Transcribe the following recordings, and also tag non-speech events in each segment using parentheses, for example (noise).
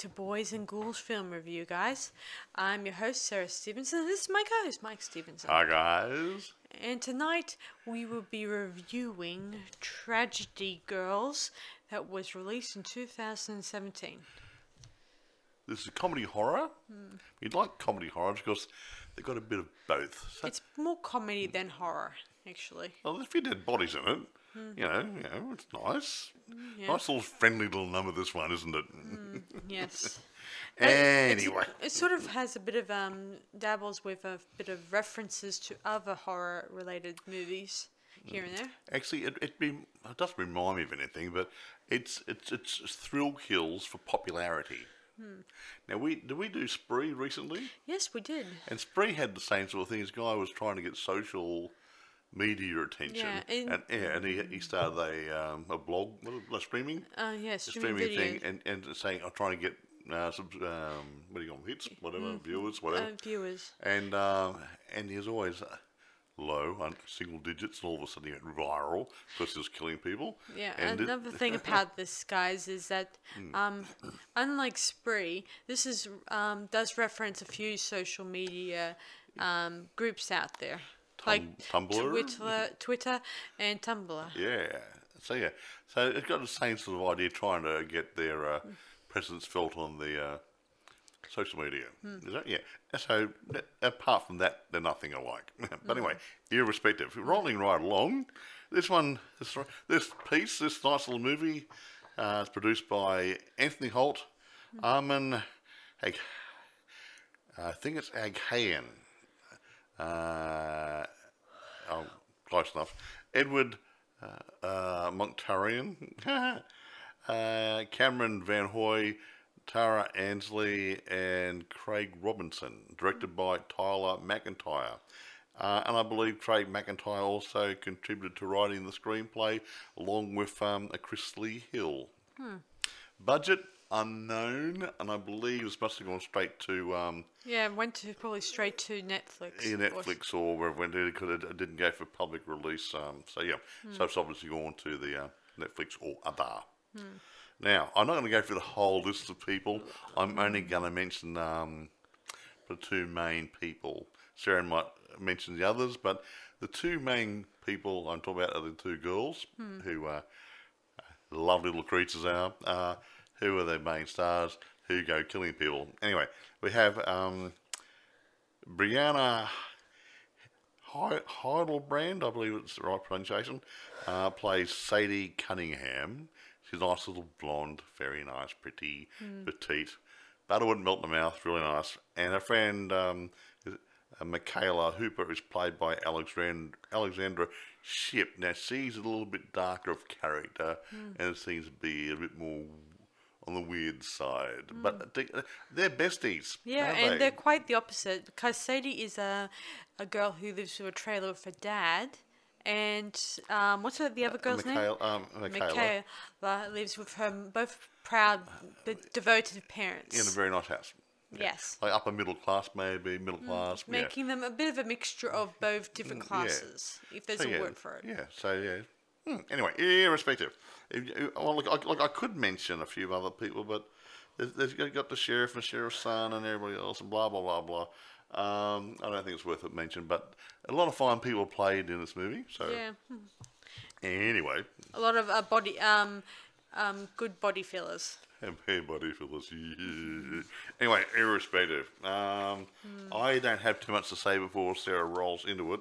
To Boys and Ghouls Film Review, guys. I'm your host, Sarah Stevenson, and this is my co host, Mike Stevenson. Hi guys. And tonight we will be reviewing Tragedy Girls that was released in 2017. This is a comedy horror. Hmm. You'd like comedy horror because they've got a bit of both. So, It's more comedy than horror, actually. well, there's a few dead bodies in it. Hmm. You know, you know, it's nice. Mm, yeah. Nice little friendly little number. This one, isn't it? Hmm, yes. (laughs) Uh, anyway, It sort of has a bit of, um, dabbles with a bit of references to other horror related movies hmm. here and there. actually, it it, be, it doesn't remind me of anything, but it's it's it's thrill kills for popularity. Now we did we do Spree recently? Yes, we did. And Spree had the same sort of thing. This guy was trying to get social media attention, Yeah, and- and yeah, and he, he started a um, a blog, a streaming, Uh, yeah, streaming streaming thing, and, and saying I'm trying to get uh, some um, what do you call them, hits, whatever, viewers, whatever, uh, viewers. and um, and he was always. Uh, Low, on single digits, and all of a sudden he went viral because he was killing people. Yeah, and it- another thing about (laughs) this, guys, is that um, unlike Spree, this is um, does reference a few social media um, groups out there, like Tumblr? Twitter, Twitter, and Tumblr. Yeah. So yeah. So it's got the same sort of idea, trying to get their uh, presence felt on the uh, social media. Is that? Yeah. So apart from that, they're nothing alike. (laughs) but anyway, irrespective, rolling right along. This one, this this piece, this nice little movie, uh, is produced by Anthony Holt, Armin, Ag- I think it's Aghayan. Uh, oh, close enough. Edward uh, uh, Monktarian, (laughs) uh, Cameron Van Hoy, Tara Ansley, and Craig Robinson, directed by Tyler MacIntyre. Uh, and I believe Craig MacIntyre also contributed to writing the screenplay along with um, a Chris Lee Hill. Budget unknown, and I believe this must have gone straight to um, Yeah, went to probably straight to Netflix. yeah, Netflix or wherever it did because it, didn't go for public release. Um, so yeah, so it's obviously gone to the uh, Netflix or other. Now I'm not going to go through the whole list of people. I'm only going to mention um, the two main people. Sarah might mention the others, but the two main people I'm talking about are the two girls who are lovely little creatures are. Uh, who are their main stars? Who go killing people? Anyway, we have um, Brianna He- Heidelbrand, I believe it's the right pronunciation, uh, plays Sadie Cunningham. She's a nice little blonde, very nice, pretty, petite. Butter wouldn't melt in the mouth, really nice. And her friend um, uh, McKayla Hooper is played by Alexand- Alexandra Shipp. Now she's a little bit darker of character, and it seems to be a bit more on the weird side. Hmm. But they, they're besties. Yeah, and they? they're quite the opposite because Sadie is a a girl who lives with a trailer with her dad, and um, what's her, the uh, other girl's name? McKayla, um, McKayla, McKayla lives with her both proud uh, but devoted parents. in a very nice house. yes, Like upper middle class, maybe middle hmm. class. yeah. making them a bit of a mixture of both different mm, yeah. classes, if there's So, a yeah, word for it. Yeah. So yeah. Hmm, Anyway, irrespective. If Well, look, I, look, I could mention a few other people, but they've got got the sheriff and sheriff's son and everybody else and blah blah blah blah. Um, I don't think it's worth it mention, but a lot of fine people played in this movie. So Yeah, anyway, a lot of uh, body, um, um, good body fillers. And hey, for this. anyway, irrespective. Um, I don't have too much to say before Sarah rolls into it,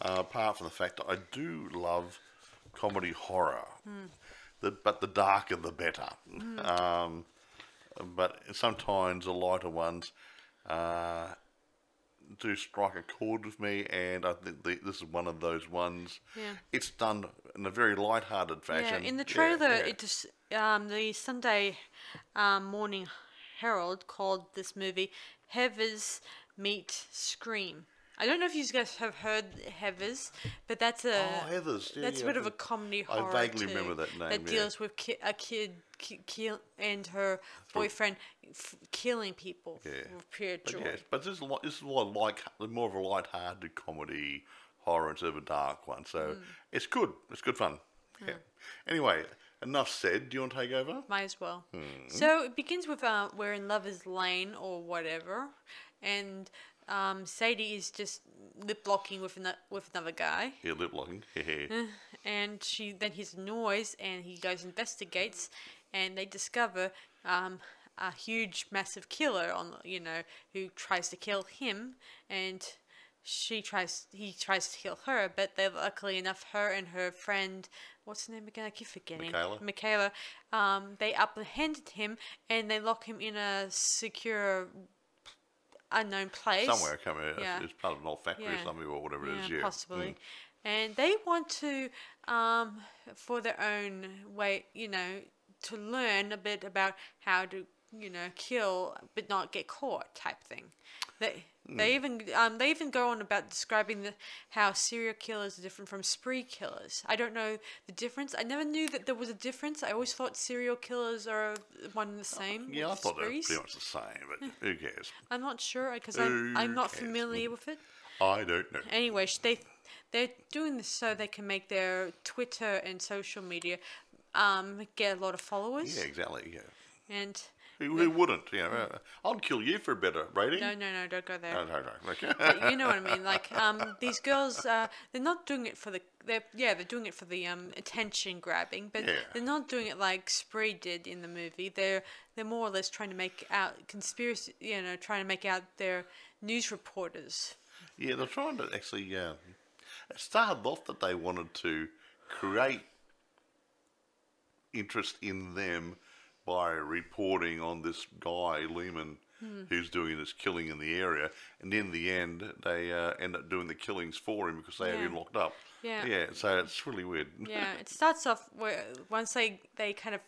uh, apart from the fact that I do love comedy horror. The, but the darker, the better. Um, but sometimes the lighter ones uh, do strike a chord with me, and I think the, this is one of those ones. Yeah. It's done in a very light-hearted fashion. Yeah, in the Yeah, trailer, yeah. it just um, the Sydney um, Morning Herald called this movie "Heathers Meet Scream." I don't know if you guys have heard Heathers, but that's a Oh, Heathers, yeah, that's yeah, a bit I of a comedy I horror vaguely too, remember that name, That yeah. deals with ki- a kid ki- kill and her boyfriend f- killing people Yeah. with pure But yes, but this is li- this is more like more of a light-hearted comedy horror instead of a dark one. So Hmm. it's good. It's good fun. Yeah. Anyway, enough said. Do you want to take over? Might as well. Hmm. So it begins with uh, we're in Lover's Lane or whatever, and um, Sadie is just lip locking with ano- with another guy, Yeah, lip locking. (laughs) And she then hears a noise, and he goes investigates, and they discover um, a huge, massive killer on you know who tries to kill him, and she tries he tries to kill her, but they luckily enough her and her friend what's her name again? I keep forgetting. McKayla. McKayla. Um, they apprehended him and they lock him in a secure unknown place. Somewhere, I can't. Yeah. It's part of an old factory or something or whatever it is. Yeah, Yeah. possibly. Mm. And they want to, um, for their own way, you know, to learn a bit about how to, you know, kill but not get caught, type thing. They. They even um they even go on about describing the how serial killers are different from spree killers. I don't know the difference. I never knew that there was a difference. I always thought serial killers are one and the same. Yeah, I thought they were pretty much the same, but (laughs) who cares? I'm not sure because I'm I'm not cares? familiar with it. I don't know. Anyway, they they're doing this so they can make their Twitter and social media um, get a lot of followers. Yeah, exactly. Yeah. And Who, who wouldn't? You know, uh, I'd kill you for a better rating. no, no, no, don't go there. No, no, no. (laughs) Okay. But you know what I mean? Like um, these girls, uh, they're not doing it for the. They're yeah, they're doing it for the um, attention grabbing, but Yeah. they're not doing it like Spree did in the movie. They're they're more or less trying to make out conspiracy. You know, trying to make out their news reporters. Yeah, they're trying to actually. Uh, it started off that they wanted to create interest in them by reporting on this guy Lehman Hmm. who's doing this killing in the area, and in the end they uh, end up doing the killings for him because they have him locked up. Yeah. Yeah. So it's really weird. Yeah, it starts off where once they they kind of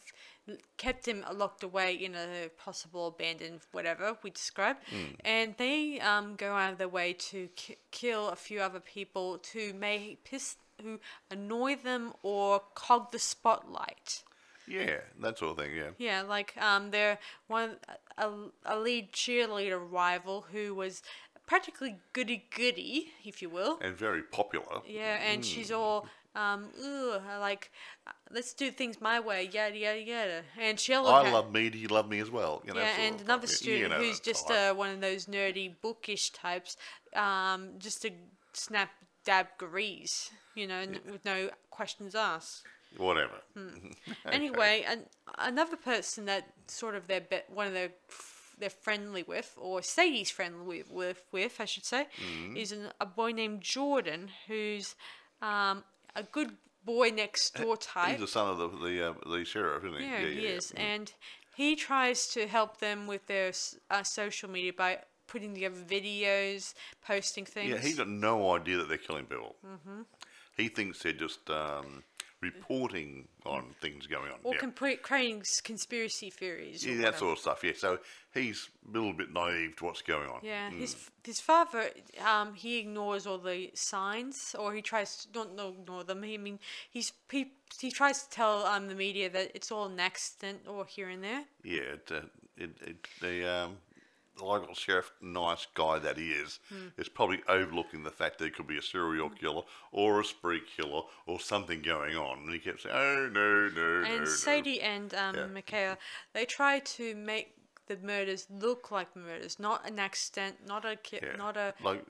kept him locked away in a possible abandoned whatever we described, and they um go out of their way to ki- kill a few other people to may piss who annoy them or cog the spotlight. Yeah, that sort of thing. Yeah. Yeah, like um, they're one a, a lead cheerleader rival who was practically goody goody, if you will. And very popular. Yeah, and she's all um, ugh, like, let's do things my way, yada yada yada. And she'll I love me. Do you love me as well? You know, yeah, and another student You know who's just uh, one of those nerdy bookish types, um, just to snap dab grease, you know, n- with no questions asked. Whatever. Hmm. (laughs) Anyway, an, another person that sort of they're be- one of their they're friendly with, or Sadie's friendly with, with, with I should say, Mm-hmm. is an, a boy named Jordan who's um, a good boy next door type. He's the son of the the, uh, the sheriff, isn't he? Yeah, he is, and he tries to help them with their uh, social media by putting together videos, posting things. Yeah, he's got no idea that they're killing people. Mm-hmm. He thinks they're just um, reporting on things going on. or yeah. creating conspiracy theories. or yeah, that whatever. sort of stuff. Yeah, so he's a little bit naive to what's going on. Yeah, his his father, um, he ignores all the signs, or he tries to not ignore them. He, I mean, he's he, he tries to tell um the media that it's all an accident or here and there. Yeah, it, uh, it, it, the um, the local sheriff, nice guy that he is, Hmm. is probably overlooking the fact there could be a serial killer or a spree killer or something going on, and he kept saying, "Oh no, no, no, And no." Sadie and um, Yeah. McKayla, they try to make the murders look like murders, not an accident, not a ki- Yeah. not a like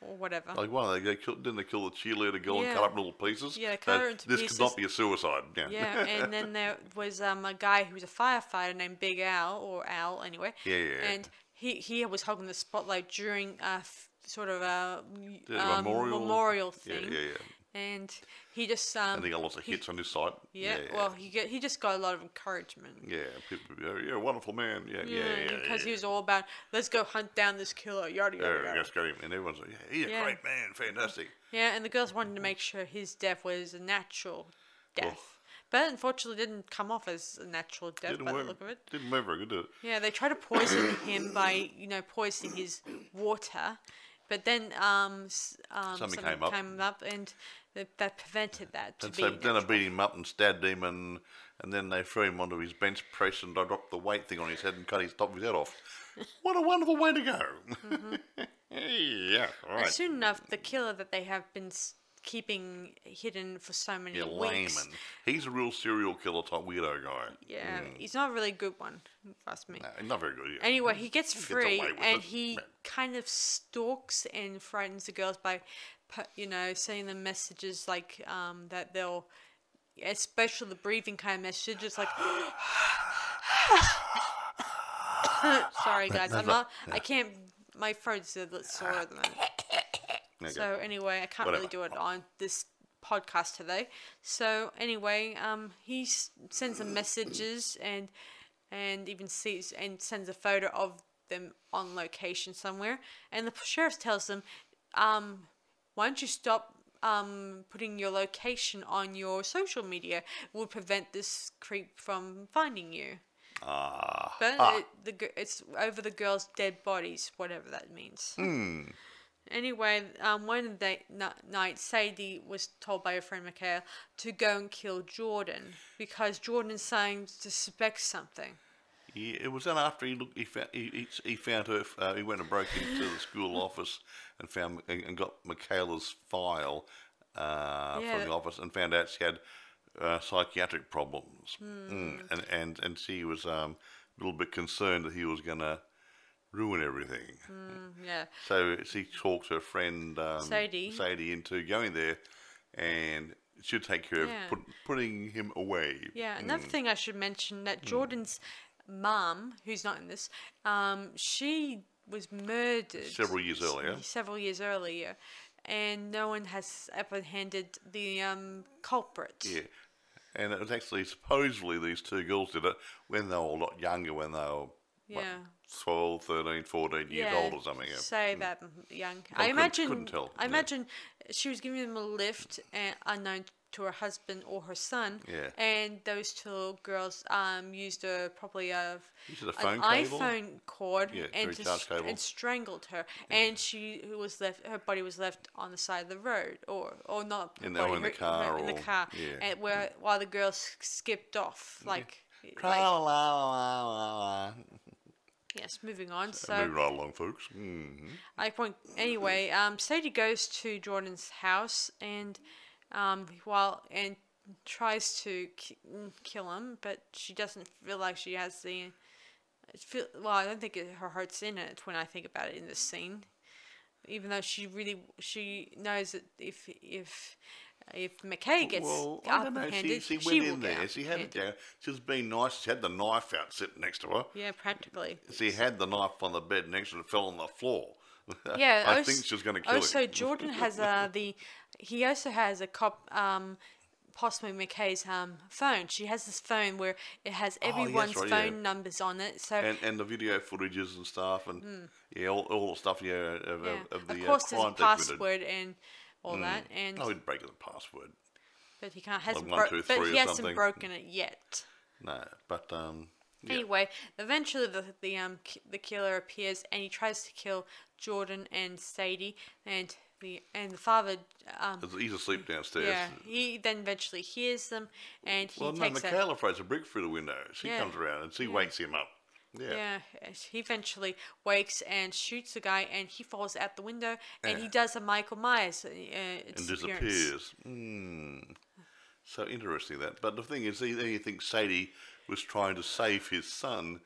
or whatever. like one of they, they killed, didn't they kill the cheerleader girl and Yeah. cut up in little pieces? Yeah, cut her into this pieces. could not be a suicide. Yeah. yeah, (laughs) and then there was um, a guy who was a firefighter named Big Al or Al anyway. Yeah, yeah. And he he was holding the spotlight during a f- sort of a um, memorial- memorial Yeah, yeah, yeah. And he just um And he got lots of hits on his site. yeah, yeah, well he get, he just got a lot of encouragement. yeah, people, yeah, wonderful man. Yeah, yeah, Yeah, yeah. because yeah. he was all about let's go hunt down this killer, yada yada. Yeah, got him, and everyone's like, yeah, he's a great man, fantastic. Yeah, and the girls wanted to make sure his death was a natural death. But unfortunately, didn't come off as a natural death Didn't by work. the look of it. Didn't work very good, did it? Yeah, they tried to poison (coughs) him by, you know, poisoning his water. But then um, um, Something came up. up and that, that prevented that to And be so then I beat him up and stabbed him, and and then they threw him onto his bench press, and I dropped the weight thing on his head and cut his top of his head off. (laughs) what a wonderful way to go! Mm-hmm. (laughs) yeah, all right. Soon enough, the killer that they have been keeping hidden for so many Yeah, weeks. layman. He's a real serial killer type weirdo guy. Yeah, he's not a really good one, ask me. No, not very good. Yeah. Anyway, he gets (laughs) He gets free and it. he kind of stalks and frightens the girls by, you know, sending them messages like um, that they'll, especially the breathing kind of messages, like. (gasps) Sorry, guys, I'm not. I can't. My throat's a little sore at the moment. Okay. So anyway, I can't really do it on this podcast today. So anyway, um, he s- sends them messages and and even sees and sends a photo of them on location somewhere. And the sheriff tells them, um, "Why don't you stop?" Um, putting your location on your social media would prevent this creep from finding you. Ah. But ah. it, the it's over the girls' dead bodies, whatever that means. Hmm. Anyway, um, one day, night, Sadie was told by her friend McKayla to go and kill Jordan because Jordan Jordan's saying to suspect something. Yeah, it was then after he looked. He found he, he, he found her. Uh, he went and broke into the school (laughs) office and found and got McKayla's file uh, Yeah. from the office and found out she had uh, psychiatric problems. Mm. And and and she was um, a little bit concerned that he was going to ruin everything. Mm, yeah. So she talked her friend um, Sadie. Sadie into going there, and she'd take care Yeah. of put, putting him away. Yeah, another thing I should mention that Jordan's mum, who's not in this, um, she was murdered Several years earlier. Several years earlier, and no one has apprehended the um, culprit. Yeah. And it was actually supposedly these two girls did it when they were a lot younger, when they were what, Yeah. 12, 13, 14 years old or something. Yeah. Say that young. I I, imagine. couldn't tell, I yeah. imagine she was giving them a lift, and unknown to her husband or her son. Yeah. And those two girls um used a probably a a an cable? iPhone cord Yeah, and to to recharge s- cable. and strangled her, and she was left. Her body was left on the side of the road, or or not. In the- or in the her- her- car in the car, yeah. and where while the girls skipped off, like. Like yes, moving on. So Moving right along, folks. hmm I point anyway. Um, Sadie goes to Jordan's house and um, while and tries to ki- mm, kill him, but she doesn't feel like she has the. Feel, well, I don't think it, her heart's in it when I think about it in this scene. Even though she really she knows that if if if McKay gets Well, I don't know. She, she went in there. She had it down. She was being nice. She had the knife out sitting next to her. Yeah, practically. She had the knife on the bed next to her. It fell on the floor. Yeah, (laughs) I als- think she was going to kill Also, him. Jordan has uh, the he also has a cop um possibly McKay's um phone. She has this phone where it has Oh, yes, everyone's right, phone yeah. numbers on it. So and and the video footages and stuff, and yeah, all, all the stuff, yeah, of, yeah, of, of the of course uh, there's a crimes they committed. password and all that, and I would break the password. but he can't hasn't one, bro- two, but he hasn't something. broken it yet. No, but um, yeah. Anyway, eventually the the um the killer appears and he tries to kill Jordan and Sadie and the and the father um he's asleep downstairs. yeah he then eventually hears them and he Well, no, takes a McKayla throws a brick through the window. She Yeah. comes around and she wakes him up. Yeah. Yeah, he eventually wakes and shoots the guy, and he falls out the window, and he does a Michael Myers uh, And disappears. Mm. So interesting that. But the thing is, he, he thinks Sadie was trying to save his son,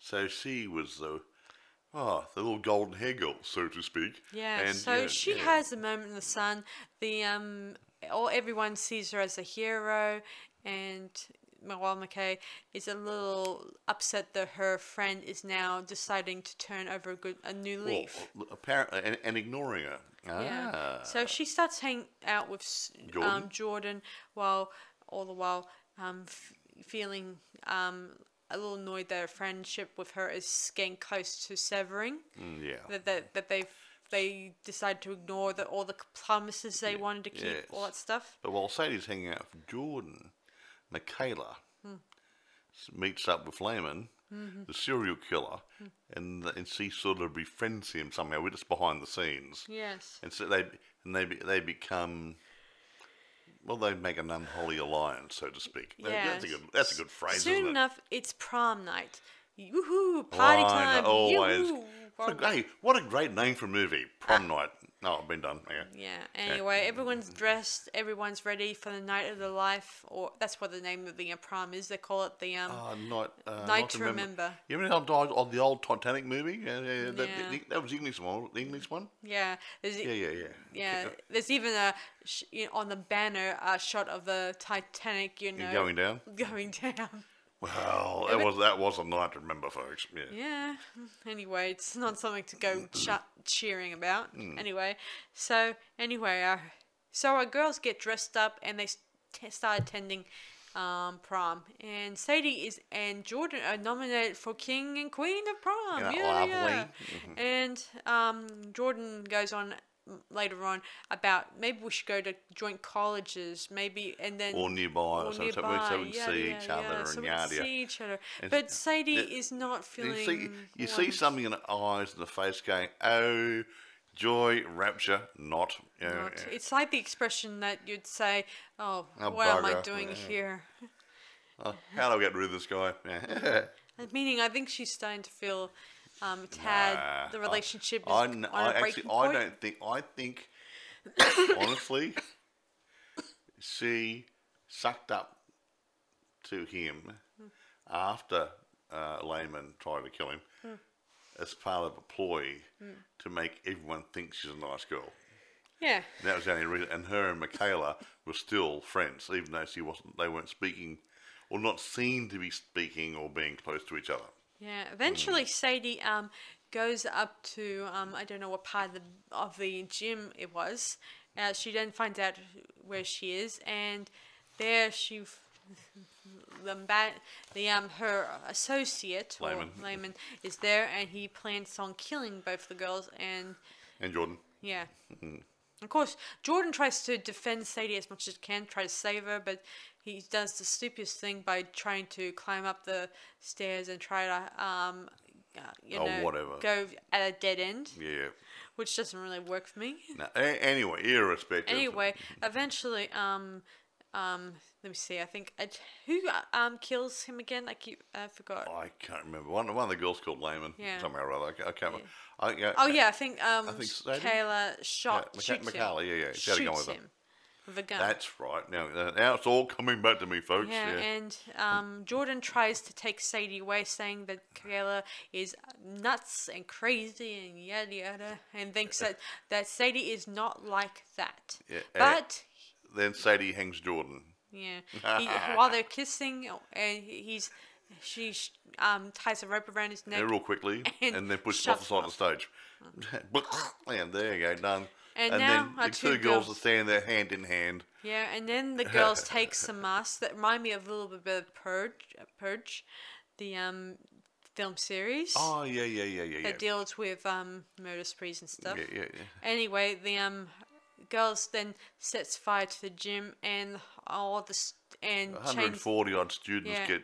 so she was the, oh, the little golden hair girl, so to speak. Yeah, And, so yeah, she yeah. has a moment in the sun. The um, all everyone sees her as a hero, and while McKay is a little upset that her friend is now deciding to turn over a good a new Well, leaf. apparently, and, and ignoring her. Yeah. Ah. So she starts hanging out with Jordan? Um, Jordan while all the while um, f- feeling um, a little annoyed that her friendship with her is getting close to severing. Mm, yeah. That that, that they they decide to ignore the, all the promises they wanted to keep, all that stuff. But while Sadie's hanging out with Jordan, McKayla s- meets up with Lehman, Mm-hmm. the serial killer, Hmm. and and she sort of befriends him somehow. We're just behind the scenes, Yes. and so they and they they become. Well, they make an unholy alliance, so to speak. That- That's a good. That's a good phrase, Soon isn't it? enough, it's prom night. Woohoo! Party oh, Why time! Oh, Always. Yoo-hoo. What a, hey, what a great name for a movie. Prom ah. night. No, I've been done. Yeah. Yeah. Anyway, everyone's dressed. Everyone's ready for the night of the life, or that's what the name of the uh, prom is. They call it the um. Uh, night, uh, Night to Remember. You remember how on the old Titanic movie? Yeah, yeah, yeah. That, Yeah. that was the English one. The English one. yeah. There's, Yeah, yeah, yeah. Yeah, there's even a sh- you know, on the banner a shot of the Titanic. You know, Going down. (laughs) Going down. Well, that was that was a night to remember, folks. Yeah. Yeah. (laughs) Anyway, it's not something to go ch- (clears throat) cheering about. Mm. Anyway, so anyway, uh, so our girls get dressed up and they t- start attending um, prom, and Sadie is and Jordan are nominated for King and Queen of Prom. Yeah, Yeah, yeah. lovely. And um, Jordan goes on later on about maybe we should go to joint colleges, maybe, and then Or nearby, or so, so, we, so nearby, we yeah, see yeah, each other yeah, and so yada see each other. And But Sadie is not You feeling. see, you see something in the eyes and the face going, oh, joy, rapture, not. You know, not- yeah. It's like the expression that you'd say, "Oh, Oh, what am I doing here?" Oh, how do I get rid of this guy? (laughs) Meaning, I think she's starting to feel um, tad. Nah, the I- relationship is I, on kn- a I breaking actually, I don't think. I think, (coughs) honestly, she sucked up to him after uh, Lehman tried to kill him as part of a ploy to make everyone think she's a nice girl. Yeah, That was the only reason. And her and McKayla were still friends, even though she wasn't. They weren't speaking, or not seen to be speaking or being close to each other. Yeah. Eventually. Sadie um goes up to um I don't know what part of the of the gym it was. Uh, she then finds out where she is, and there she. The, the um her associate or Lehman. Lehman is there and he plans on killing both the girls and And Jordan. Yeah. Of course, Jordan tries to defend Sadie as much as he can, try to save her, but he does the stupidest thing by trying to climb up the stairs and try to, um, uh, you Oh, know, whatever. go at a dead end, Yeah. which doesn't really work for me. No, a- anyway, irrespective. anyway, eventually, um, um, let me see. I think uh, who um kills him again? Like you, I forgot. I can't remember. One, one of the girls called Layman. Yeah. Somewhere or other. I, I can't remember. I, yeah, Oh yeah, I think um, think Kayla shot Micha- shoots McKayla, him. yeah, yeah, she had a gun shoots with her. him a gun. That's right. Now, uh, now it's all coming back to me, folks. Yeah, Yeah. and um, Jordan tries to take Sadie away, saying that Kayla is nuts and crazy and yada yada, and thinks that, that Sadie is not like that. Yeah, But Then Sadie hangs Jordan. yeah, he, (laughs) while they're kissing, and he's she um ties a rope around his neck. Yeah, real quickly, (laughs) and and, then pushes him off the side of the stage. (laughs) and there you go, done. And then now our the two two girls girls- are standing there hand in hand. Yeah, and then the (laughs) girls take some masks that remind me of a little bit of Purge, Purge, the um film series Oh yeah, yeah, yeah, yeah, yeah. that deals with um murder sprees and stuff. Yeah, yeah, yeah. Anyway, the um girls then sets fire to the gym and all the st- and chains. 140 odd students Yeah. get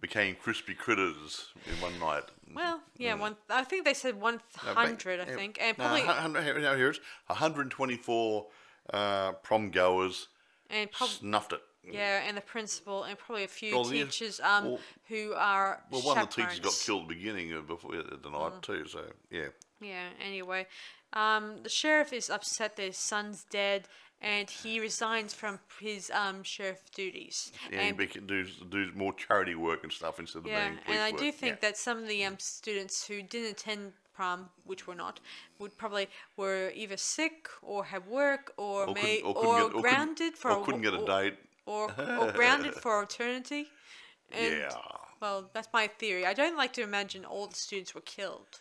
became crispy critters in one night. Well, yeah, one. I think they said one No, hundred. I think, and No, probably hun- here- now here's 124 uh, prom goers and probably snuffed it. yeah, and the principal and probably a few Well, teachers um well- who are Well, one of the teachers got killed at the beginning of before uh, the night Mm. too. So yeah, Yeah. Anyway, um, the sheriff is upset his son's dead, and he resigns from his um sheriff duties. yeah, and, you can do do more charity work and stuff instead of yeah, being police and I work. do think yeah. that some of the um students who didn't attend prom, which were not, would probably were either sick or had work or, Or may or, or get- or grounded for or a- couldn't get a or- date. or (laughs) or grounded for eternity. And, Yeah. Well, that's my theory. I don't like to imagine all the students were killed.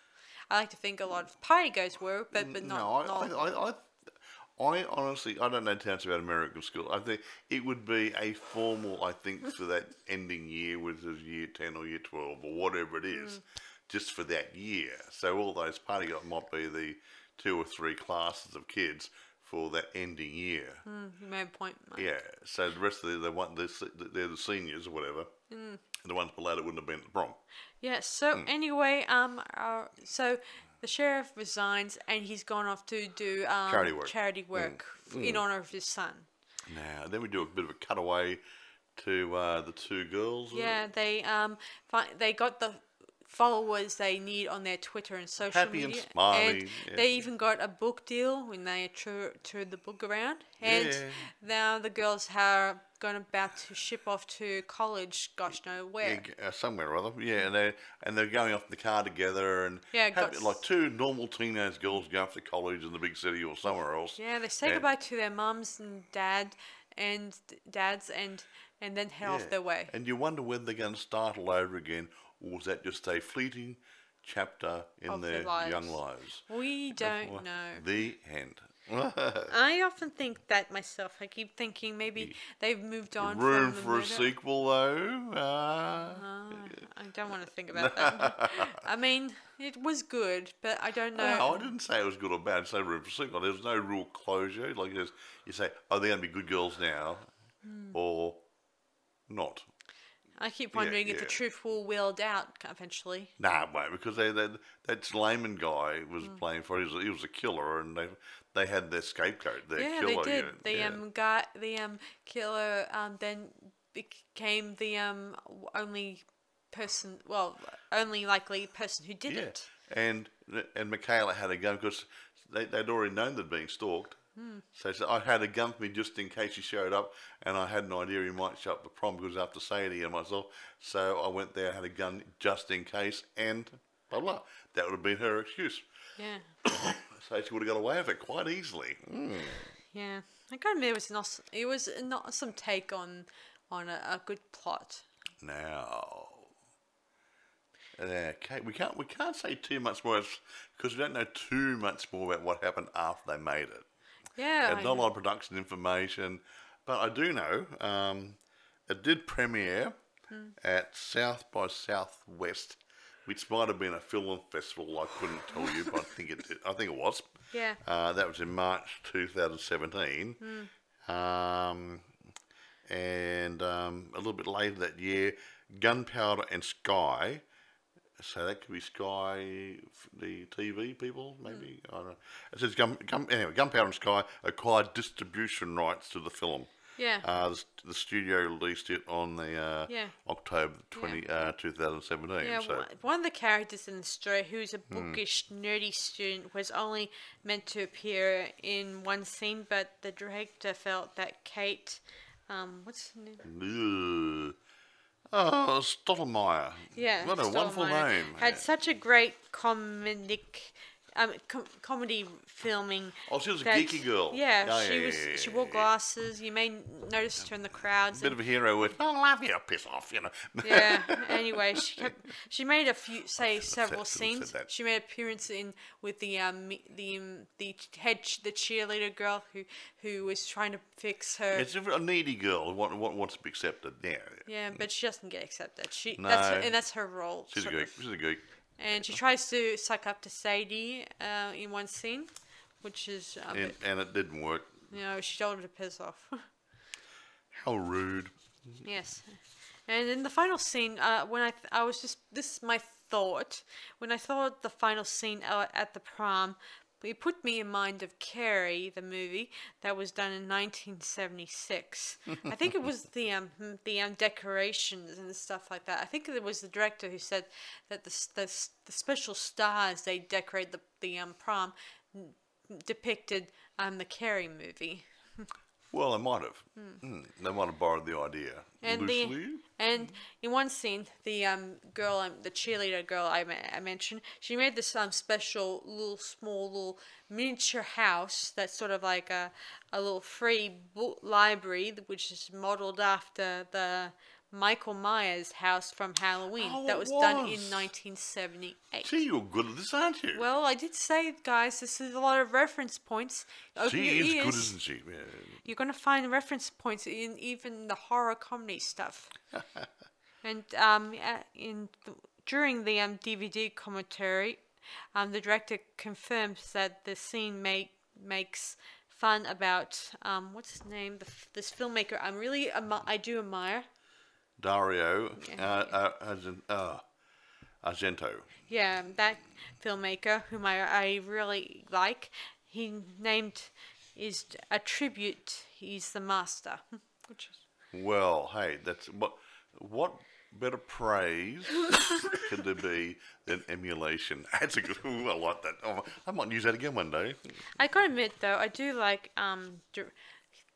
I like to think a lot of party goers were, but but not. no, I, not I, I, I, I honestly, I don't know tons about American school. I think it would be a formal, I think, (laughs) for that ending year, whether it's year 10 or year 12 or whatever it is, Mm. just for that year. So all those party might be the two or three classes of kids for that ending year. You may have a point. Mike. Yeah, so the rest of the, the one, the, se- they're the seniors or whatever. Mm. And the ones below that wouldn't have been at the prom. Yeah. So Hmm. anyway, um, uh, so the sheriff resigns and he's gone off to do um, Charity work. Charity work f- in honor of his son. Now, then we do a bit of a cutaway to uh, the two girls. Yeah, they um, fi- they got the followers they need on their Twitter and social Happy and media. smiley, yeah. they even got a book deal when they tour, toured the book around. And Yeah. now the girls are going about to ship off to college, gosh know where. Yeah, uh, somewhere or other. Yeah, and they're, and they're going off in the car together and Yeah, have- like two normal teenage girls go off to college in the big city or somewhere else. Yeah, they say And- goodbye to their mums and dad and dads and and then head Yeah. off their way. And you wonder when they're going to start all over again, or was that just a fleeting chapter in their their, lives. young lives? We don't Well, know. The end. I often think that myself. I keep thinking maybe they've moved on Room from the for a sequel, though. Uh, Ah, I don't want to think about that. (laughs) I mean, it was good, but I don't know. No, I didn't say it was good or bad. I said room for sequel. There's no real closure. Like there's, you say, oh, they're going to be good girls now, Hmm. or not. I keep wondering if the truth will wield out eventually. Nah, won't because they, they that Slayman guy was Hmm. playing for. He was, he was a killer, and they they had their scapegoat, their yeah, killer. they did. yeah, the yeah. um guy, the um killer, um then became the um only person, well, only likely person who did Yeah, it. and and McKayla had a gun because they, they'd already known they'd been stalked. Hmm. So she said, I had a gun for me just in case he showed up, and I had an idea he might show up the prom because after Sadie and myself. So I went there, had a gun just in case, and blah blah. That would have been her excuse. Yeah, (coughs) So she would have got away with it quite easily. Mm. yeah. I kind of it was not. It was not some take on on a, a good plot. Now, okay, we can't we can't say too much more because we don't know too much more about what happened after they made it. Yeah, I not a lot of production information, but I do know um, it did premiere Hmm. at South by Southwest, which might have been a film festival. I couldn't tell you, but I think it did. I think it was. Yeah. Uh, that was in March 2017. Um, and um, a little bit later that year, Gunpowder and Sky. So that could be Sky, the TV people, maybe. I don't know. It says Gun, Gun, anyway, Gunpowder and Sky acquired distribution rights to the film. Yeah. Uh, the, the studio released it on the uh, Yeah. October 20, uh, 2017. Yeah, so one- of the characters in the story, who's a Hmm. bookish, nerdy student, was only meant to appear in one scene, but the director felt that Kate, um, what's her name? Ugh. Oh, Stottlemyre. Yeah, What a wonderful name. Had such a great comedic, um, com- comedy filming. Oh, she was a that- geeky girl. Yeah, Oh, she yeah, was. yeah, she wore yeah. glasses. You may notice her in the crowds. Bit and- of a hero with, I love you, piss off, you know. (laughs) yeah. Anyway, she kept, she made a few say several should've scenes. said that. She made appearance in with the um me- the um, the head ch- the cheerleader girl who who was trying to fix her. It's a a needy girl who want- want- wants to be accepted. Yeah. yeah, but she doesn't get accepted. She that's her, No. and that's her role. She's a sort geek. of. She's a geek. And she tries to suck up to Sadie uh, in one scene, which is a And, bit, and it didn't work. you know she told her to piss off. (laughs) How rude. Yes, and in the final scene, uh, when I th- I was just this is my thought when I thought the final scene uh, at the prom, it put me in mind of Carrie, the movie that was done in 1976. I think it was the um (laughs) the um, decorations and stuff like that. I think it was the director who said that the the, the special stars they decorate the the um prom depicted um the Carrie movie. (laughs) Well, they might have. Hmm. They might have borrowed the idea And loosely. the and in one scene, the um girl, um, the cheerleader girl I, ma- I mentioned, she made this um special little small little miniature house that's sort of like a a little free book library, which is modeled after the Michael Myers house from Halloween Oh, that it was, done in 1978. See, you're good at this, aren't you? Well, I did say, guys, this is a lot of reference points. Open she is ears. good, isn't she? Yeah. You're gonna find reference points in even the horror comedy stuff. (laughs) and um, in during the um, DVD commentary, um, the director confirms that the scene make makes fun about um, what's his name? The, this filmmaker I'm really I do admire. Dario uh, uh, uh, Argento. Yeah, that filmmaker whom I, I really like. He named is a tribute. He's the master. (laughs) Which is Well, hey, that's what what better praise (laughs) could there be than emulation? (laughs) That's a good. Ooh, I like that. Oh, I might use that again one day. I gotta admit though, I do like um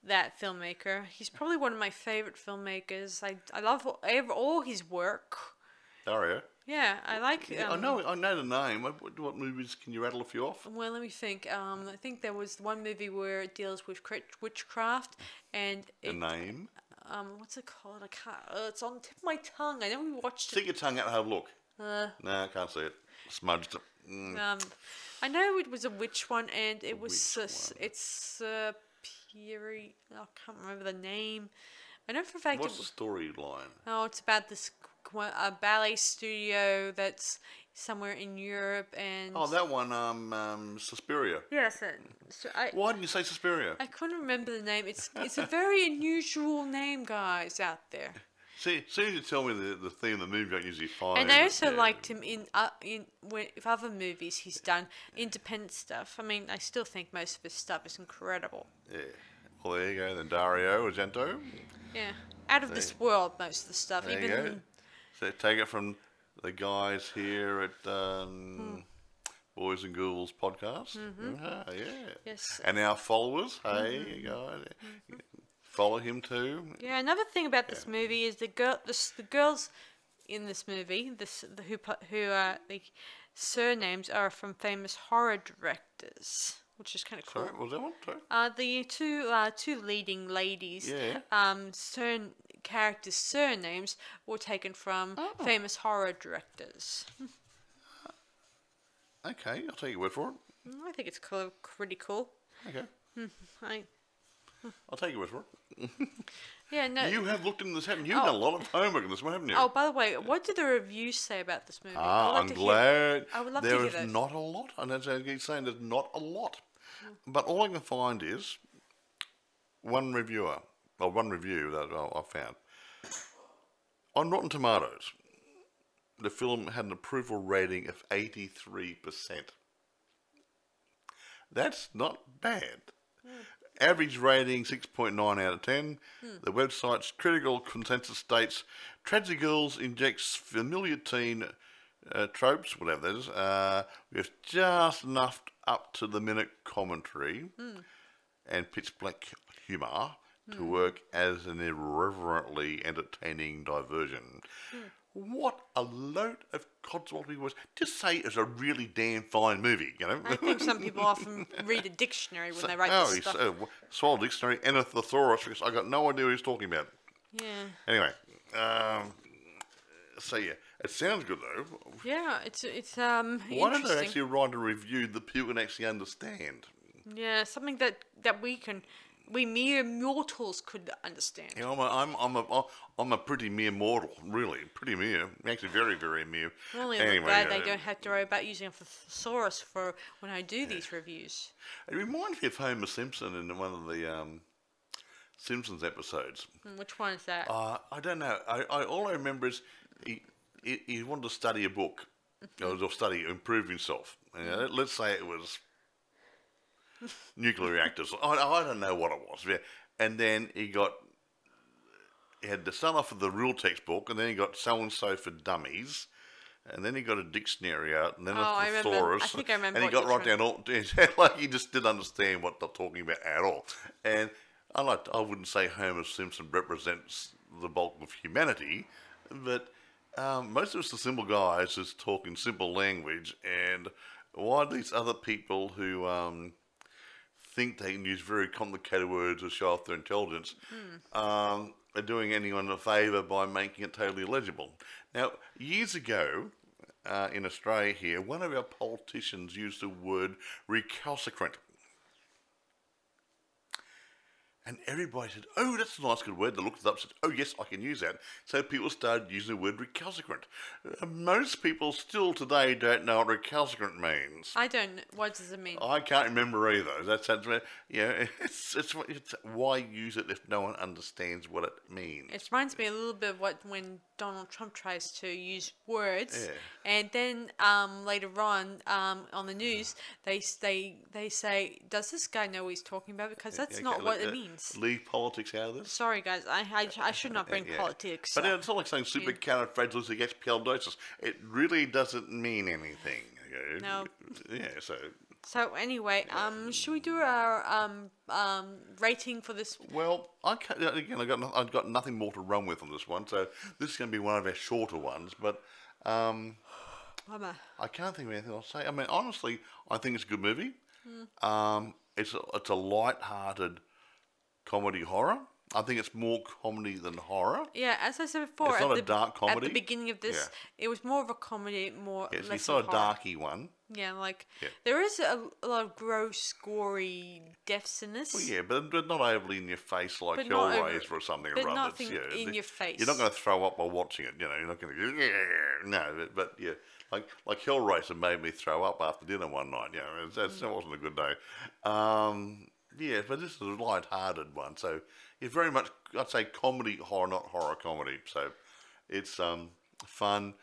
that filmmaker. He's probably one of my favorite filmmakers. I I love all, all his work. Dario. Yeah, I like. Yeah, I um, know. I know the name. What, what- movies can you rattle a few off? Well, let me think. Um, I think there was one movie where it deals with witchcraft, and The it, name. um, what's it called? I can't. Uh, it's on the tip of my tongue. I know we watched Stick it. your tongue out and have a look. Uh, No, I can't see it. Smudged it. Mm. um, I know it was a witch one, and it was witch uh, it's uh, Piri. I can't remember the name. I know for a fact. What's it, the storyline? Oh, it's about this a ballet studio that's somewhere in Europe, and Oh, that one. Um, um, Suspiria. yes, it, so I Why didn't you say Suspiria? I couldn't remember the name. It's it's a very unusual name, guys, out there. See, as soon as you tell me the, the theme of the movie, I usually find. And I also yeah. liked him in uh, in with other movies he's done, independent stuff. I mean, I still think most of his stuff is incredible. Yeah. Well, there you go. Then Dario Argento. Yeah, out of this world, most of the stuff. There Even you go. So take it from the guys here at um, Boys and Ghouls podcast. Ah, yeah. Yes. And our followers, hey, guys, follow him too. Yeah, another thing about this movie is the girl, the, the girls in this movie, this the who who uh, the surnames are from famous horror directors, which is kind of cool. Sorry, was that one? Sorry. Uh, the two uh, two leading ladies, Yeah. um, cern- characters' surnames were taken from Oh. famous horror directors. Okay, I'll take your word for it. Mm, I think it's cool, pretty cool. Okay, I, I'll take your word for it. (laughs) yeah, no. You have looked into this, haven't you? Oh. You've done a lot of homework on this one, haven't you? oh, by the way, what did the reviews say about this movie? I Ah, I'm glad. I would love to there hear is those. not a lot, and as I keep saying, there's not a lot. But all I can find is one reviewer, or one review that I I found on Rotten Tomatoes. The film had an approval rating of 83%. That's not bad. Average rating 6.9 out of 10. The website's critical consensus states Tragedy Girls injects familiar teen uh, tropes, whatever that is, uh, with just enough up to the minute commentary and pitch black humour to work as an irreverently entertaining diversion. What a load of codswallop codswalloping was. Just say it's a really damn fine movie, you know? I think some people often read a dictionary when they write oh, this stuff. uh, swallow dictionary, Enothosaurus, because I got no idea what he's talking about. yeah. Anyway, um, so yeah, it sounds good though. Yeah, it's it's um Why don't they actually write a review that people can actually understand? Yeah, something that that we can, we mere mortals could understand. Know, I'm a, I'm, I'm a, I'm a pretty mere mortal, really, pretty mere. Actually, very, very mere. I'm only Anyway, glad uh, they don't have to worry about using a thesaurus for when I do these reviews. It reminds me of Homer Simpson in one of the um, Simpsons episodes. Hmm, Which one is that? Uh, I don't know. I, I all I remember is he, he he wanted to study a book, Mm-hmm. or study improve himself. You know, let's say it was nuclear reactors. I, I don't know what it was. Yeah. And then he got he had to start off of the real textbook, and then he got so and so for dummies. And then he got a dictionary out, and then Oh, I a thesaurus. I think I remember And he got right down all, (laughs) like he just didn't understand what they're talking about at all. And I like, I wouldn't say Homer Simpson represents the bulk of humanity, but um, most of us are simple guys just talking simple language. And why these other people who um, think they can use very complicated words to show off their intelligence um, are doing anyone a favour by making it totally illegible? Now, years ago, uh, in Australia here, one of our politicians used the word recalcitrant. And everybody said, oh, that's a nice good word. They looked it up and said, oh, yes, I can use that. So people started using the word recalcitrant. Uh, most people still today don't know what recalcitrant means. I don't. What does it mean? I can't remember either. That sounds, you know, (laughs) it's, it's, it's why use it if no one understands what it means. It reminds me a little bit of what when Donald Trump tries to use words, Yeah. and then um, later on um, on the news they they they say, "Does this guy know what he's talking about?" Because that's Okay, not look, what uh, it means. Leave politics out of this. Sorry, guys, I I, I should not bring Yeah. politics. But up. it's not like saying supercalifragilisticexpialidocious. It really doesn't mean anything. No. Yeah, so So anyway, um, should we do our um um rating for this? Well, I can't, again, I got no, I've got nothing more to run with on this one, so this is going to be one of our shorter ones. But um. I can't think of anything I'll say. I mean, honestly, I think it's a good movie. Hmm. Um, it's a, it's a light-hearted comedy horror. I think it's more comedy than horror. Yeah, as I said before, It's not a dark comedy. At the beginning of this, it was more of a comedy, more It's, less it's not a horror. darky one. Yeah, like Yeah. there is a, a lot of gross, gory deaths in this. Well, yeah, but, but not overly in your face like But not over- Hellraiser or something. but or other. nothing yeah, in the- your face. You're not going to throw up while watching it. You know, you're not going to yeah, no. But, but yeah, like like Hellraiser made me throw up after dinner one night. You know, it's, Mm. that wasn't a good day. Um, yeah, but this is a light-hearted one. So it's very much, I'd say, comedy horror, not horror comedy. So it's um fun,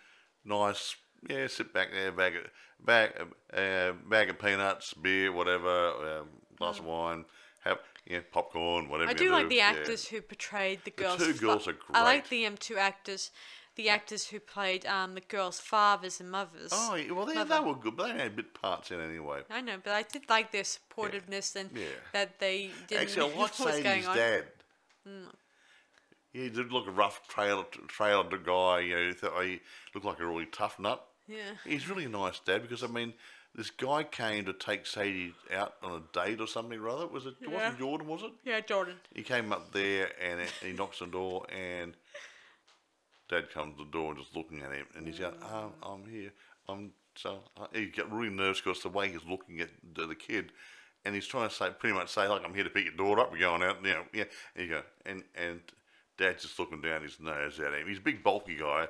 nice. Yeah, sit back there, bag of bag, uh, bag of peanuts, beer, whatever, um, glass of wine, have yeah, popcorn, whatever. Mm. I you do like do, the yeah. actors who portrayed the girls. The two girls are great. I like the um, two actors, the actors who played um, the girls' fathers and mothers. Oh, yeah, well, they, they Mother. were good, but they had bit parts in anyway. I know, but I did like their supportiveness and Yeah. that they didn't Actually, I know like (laughs) what was going Sadie's on. dad. Yeah, he did look a rough trailer trailer guy. You know, thought he looked like a really tough nut. Yeah. He's really a nice dad because I mean, this guy came to take Sadie out on a date or something or other. Was it? It Yeah. wasn't Jordan, was it? Yeah, Jordan. He came up there and he knocks on the door and Dad comes to the door and just looking at him and he's going, um, I'm here. I'm so uh, he got really nervous because the way he's looking at the, the kid and he's trying to say pretty much say like I'm here to pick your daughter up. We're going out, you know, yeah. And you go and and Dad's just looking down his nose at him. He's a big bulky guy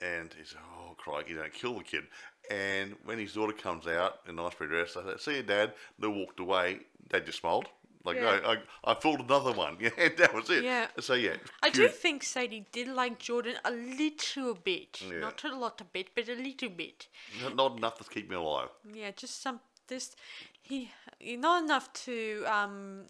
and he's oh crikey, don't kill the kid. And when his daughter comes out in nicely dress, I said, "See you, Dad." They walked away. Dad just smiled. Like Yeah. I, I, I pulled another one. (laughs) Yeah, that was it. Yeah. So yeah, I do think Sadie did like Jordan a little bit. Yeah. Not a lot of bit, but a little bit. Not- not enough to keep me alive. Yeah, just some this he not enough to um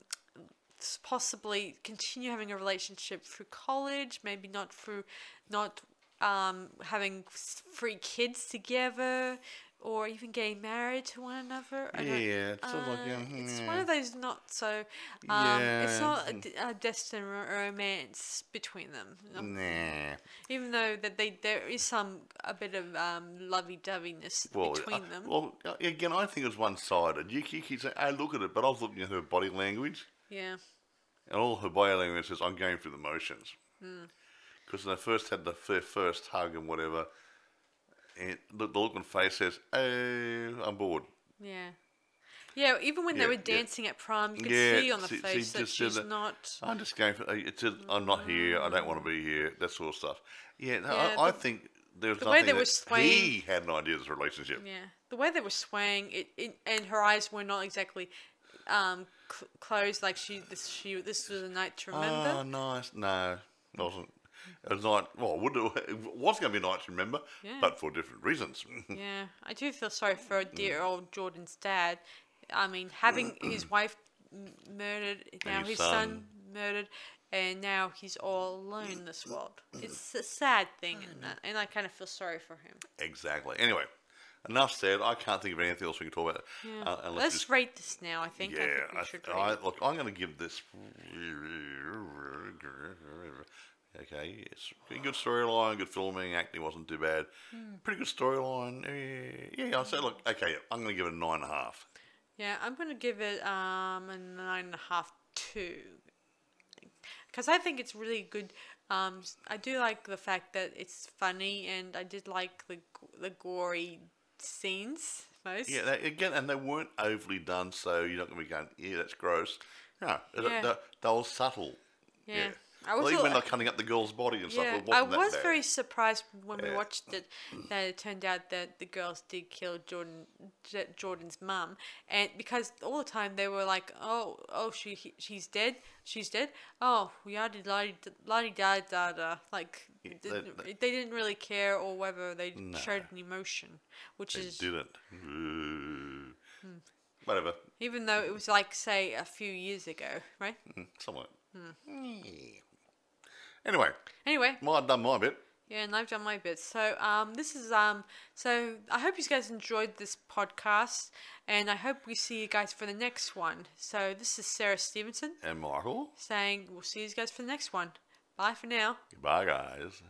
possibly continue having a relationship through college, maybe not through not um having three kids together or even getting married to one another. I Yeah, it's of like, uh, yeah, it's yeah. one of those not so um it's not a, mm. a destined romance between them. Nah. even though that they there is some a bit of um lovey-doveyness Well, between uh, them. well, uh, again, I think it was one-sided. You, you keep saying, "Hey, look at it," but I was looking at her body language, yeah. and all her body language says, "I'm going through the motions." Hmm. Because when they first had the their first hug and whatever, and the, the look on face says, "Oh, I'm bored." Yeah. Yeah, even when Yeah, they were yeah. dancing at prom, you could Yeah, see on the see- see, face that just she's that- not. I'm just going for. Eh, it's a, I'm not here. I don't want to be here. That sort of stuff. Yeah, no, Yeah, I, I the- think there's the way nothing they that were swaying- he had an idea of this relationship. Yeah, the way they were swaying, it, it and her eyes were not exactly um cl- closed. Like she, this, she, this was a night to remember. Oh, nice. No, it wasn't. It was not. Well, it, would, it was going to be nice to remember, Yeah. but for different reasons. (laughs) yeah, I do feel sorry for dear old Jordan's dad. I mean, having (clears throat) his wife m- murdered, now his his son. son murdered, and now he's all alone in this world. It's a sad thing, and, and I kind of feel sorry for him. exactly. Anyway, enough said. I can't think of anything else we can talk about. Yeah. Uh, Let's just- rate this now. I think. yeah, I think we I, should I, rate it. look, I'm going to give this. Okay, it's good storyline, good filming, acting wasn't too bad. Hmm. Pretty good storyline. eh, Yeah, I'll say, look, okay, I'm going to give it a nine and a half. Yeah, I'm gonna give it um a nine and a half two, because I think it's really good. Um, I do like the fact that it's funny, and I did like the the gory scenes most. Yeah, they, again, and they weren't overly done, so you're not going to be going, yeah, that's gross. No, Yeah. they, they were subtle. Yeah. I was Well, even when they're cutting up the girl's body and stuff, Yeah, it I was very surprised when we watched it that it turned out that the girls did kill Jordan, Jordan's mum, and because all the time they were like, "Oh, oh, she she's dead, she's dead." Oh, yada yada yada da da da. Like Yeah, they- didn't- they- they didn't really care or whether they No. showed an emotion, which They is didn't. Ooh. Whatever. even though it was like say a few years ago, right? Mm, Somewhat. Hmm. Yeah. Anyway, Anyway, well, I've done my bit. Yeah, and I've done my bit. So um, this is um, so I hope you guys enjoyed this podcast, and I hope we see you guys for the next one. So this is Sarah Stevenson And Michael, saying we'll see you guys for the next one. Bye for now. goodbye, guys.